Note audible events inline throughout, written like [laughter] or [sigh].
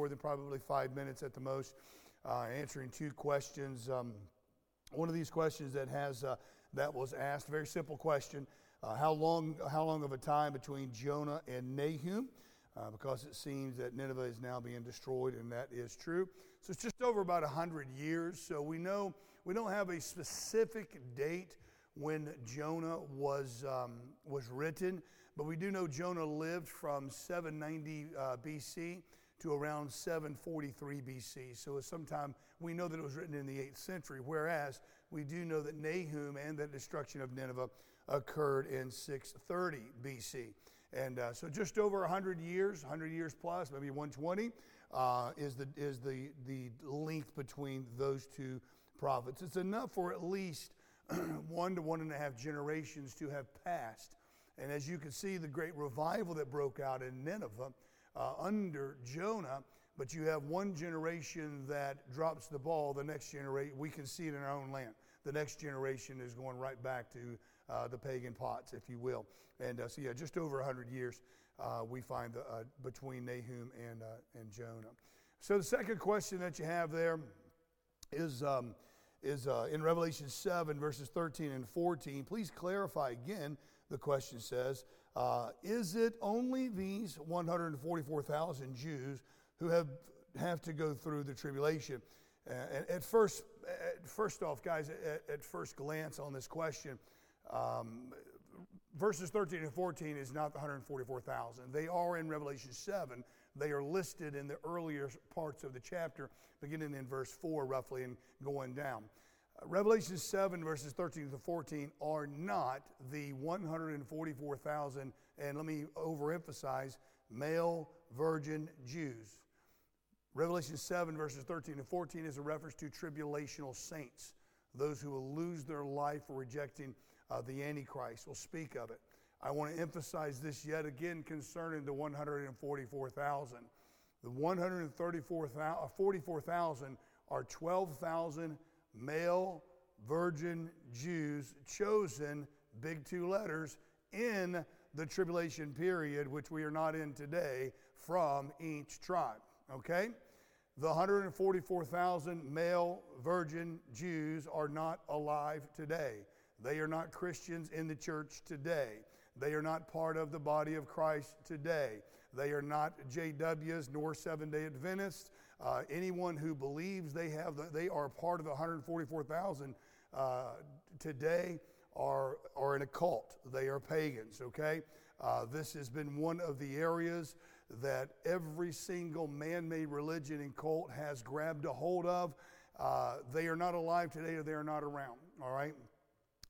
more than probably five minutes at the most, uh, answering two questions. Um, one of these questions that has uh, that was asked, very simple question: uh, How long? How long of a time between Jonah and Nahum? Uh, because it seems that Nineveh is now being destroyed, and that is true. So it's just over about hundred years. So we know we don't have a specific date when Jonah was um, was written, but we do know Jonah lived from 790 uh, BC to around 743 BC. So sometime we know that it was written in the 8th century, whereas we do know that Nahum and the destruction of Nineveh occurred in 630 BC. And uh, so just over 100 years, 100 years plus, maybe 120, uh, is, the, is the, the length between those two prophets. It's enough for at least [clears throat] one to one and a half generations to have passed and as you can see, the great revival that broke out in Nineveh uh, under Jonah, but you have one generation that drops the ball, the next generation, we can see it in our own land. The next generation is going right back to uh, the pagan pots, if you will. And uh, so, yeah, just over 100 years uh, we find the, uh, between Nahum and, uh, and Jonah. So, the second question that you have there is. Um, is in Revelation 7, verses 13 and 14. Please clarify again the question says, uh, is it only these 144,000 Jews who have, have to go through the tribulation? Uh, at first, at first off, guys, at, at, first glance on this question, um, verses 13 and 14 is not the 144,000. They are in Revelation 7. They are listed in the earlier parts of the chapter, beginning in verse 4, roughly, and going down. Revelation 7, verses 13 to 14, are not the 144,000, and let me overemphasize, male virgin Jews. Revelation 7, verses 13 to 14, is a reference to tribulational saints, those who will lose their life for rejecting uh, the Antichrist. We'll speak of it. I want to emphasize this yet again concerning the 144,000. The 144,000 are 12,000 male virgin Jews chosen, big two letters, in the tribulation period, which we are not in today, from each tribe. Okay? The 144,000 male virgin Jews are not alive today. They are not Christians in the church today. They are not part of the body of Christ today. They are not JWs nor Seven day Adventists. Uh, anyone who believes they have the, they are part of the 144,000 uh, today are, are in a cult. They are pagans, okay? Uh, this has been one of the areas that every single man made religion and cult has grabbed a hold of. Uh, they are not alive today or they are not around, all right?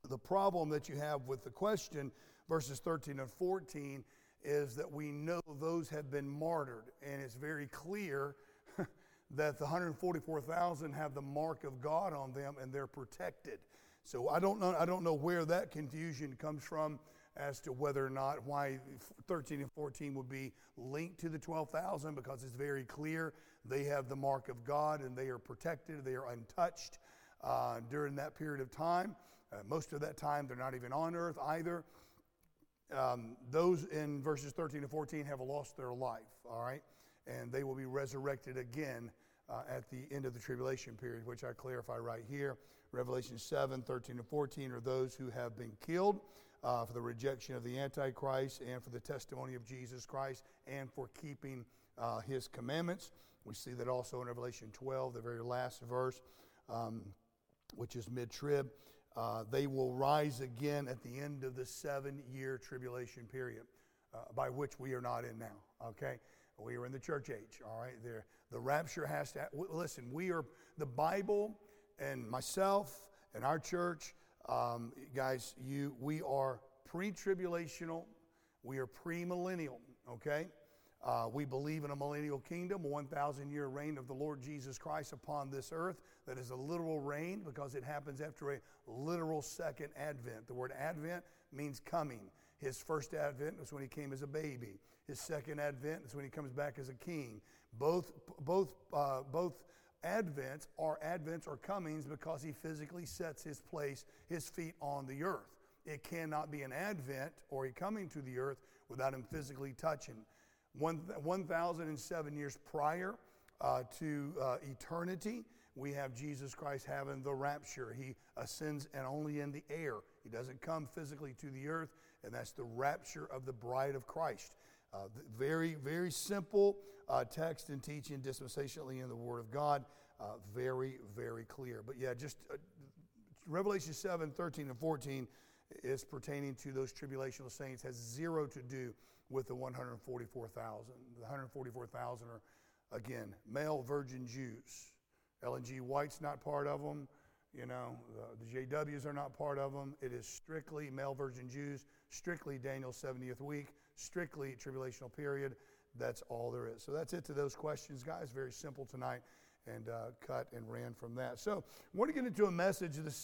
The problem that you have with the question, verses 13 and 14, is that we know those have been martyred, and it's very clear [laughs] that the 144,000 have the mark of God on them and they're protected. So I don't know, I don't know where that confusion comes from as to whether or not why 13 and 14 would be linked to the 12,000 because it's very clear they have the mark of God and they are protected, they are untouched uh, during that period of time. Uh, most of that time, they're not even on earth either. Um, those in verses 13 to 14 have lost their life, all right? And they will be resurrected again uh, at the end of the tribulation period, which I clarify right here. Revelation 7 13 and 14 are those who have been killed uh, for the rejection of the Antichrist and for the testimony of Jesus Christ and for keeping uh, his commandments. We see that also in Revelation 12, the very last verse, um, which is mid trib. Uh, they will rise again at the end of the seven year tribulation period, uh, by which we are not in now. Okay? We are in the church age, all right? There, the rapture has to, listen, we are, the Bible and myself and our church, um, guys, you, we are pre tribulational, we are premillennial, okay? Uh, we believe in a millennial kingdom, a 1,000 year reign of the Lord Jesus Christ upon this earth. That is a literal reign because it happens after a literal second advent. The word advent means coming. His first advent was when he came as a baby. His second advent is when he comes back as a king. Both, both, uh, both advents are advents or comings because he physically sets his place, his feet on the earth. It cannot be an advent or a coming to the earth without him physically touching. One, 1,007 years prior uh, to uh, eternity, we have Jesus Christ having the rapture. He ascends and only in the air. He doesn't come physically to the earth, and that's the rapture of the bride of Christ. Uh, very, very simple uh, text and teaching dispensationally in the Word of God. Uh, very, very clear. But yeah, just uh, Revelation 7 13 and 14 is pertaining to those tribulational saints, has zero to do with the 144,000. The 144,000 are, again, male virgin Jews. Ellen G. White's not part of them. You know, the, the JWs are not part of them. It is strictly male virgin Jews, strictly Daniel's 70th week, strictly tribulational period. That's all there is. So that's it to those questions, guys. Very simple tonight and uh, cut and ran from that. So, I want to get into a message this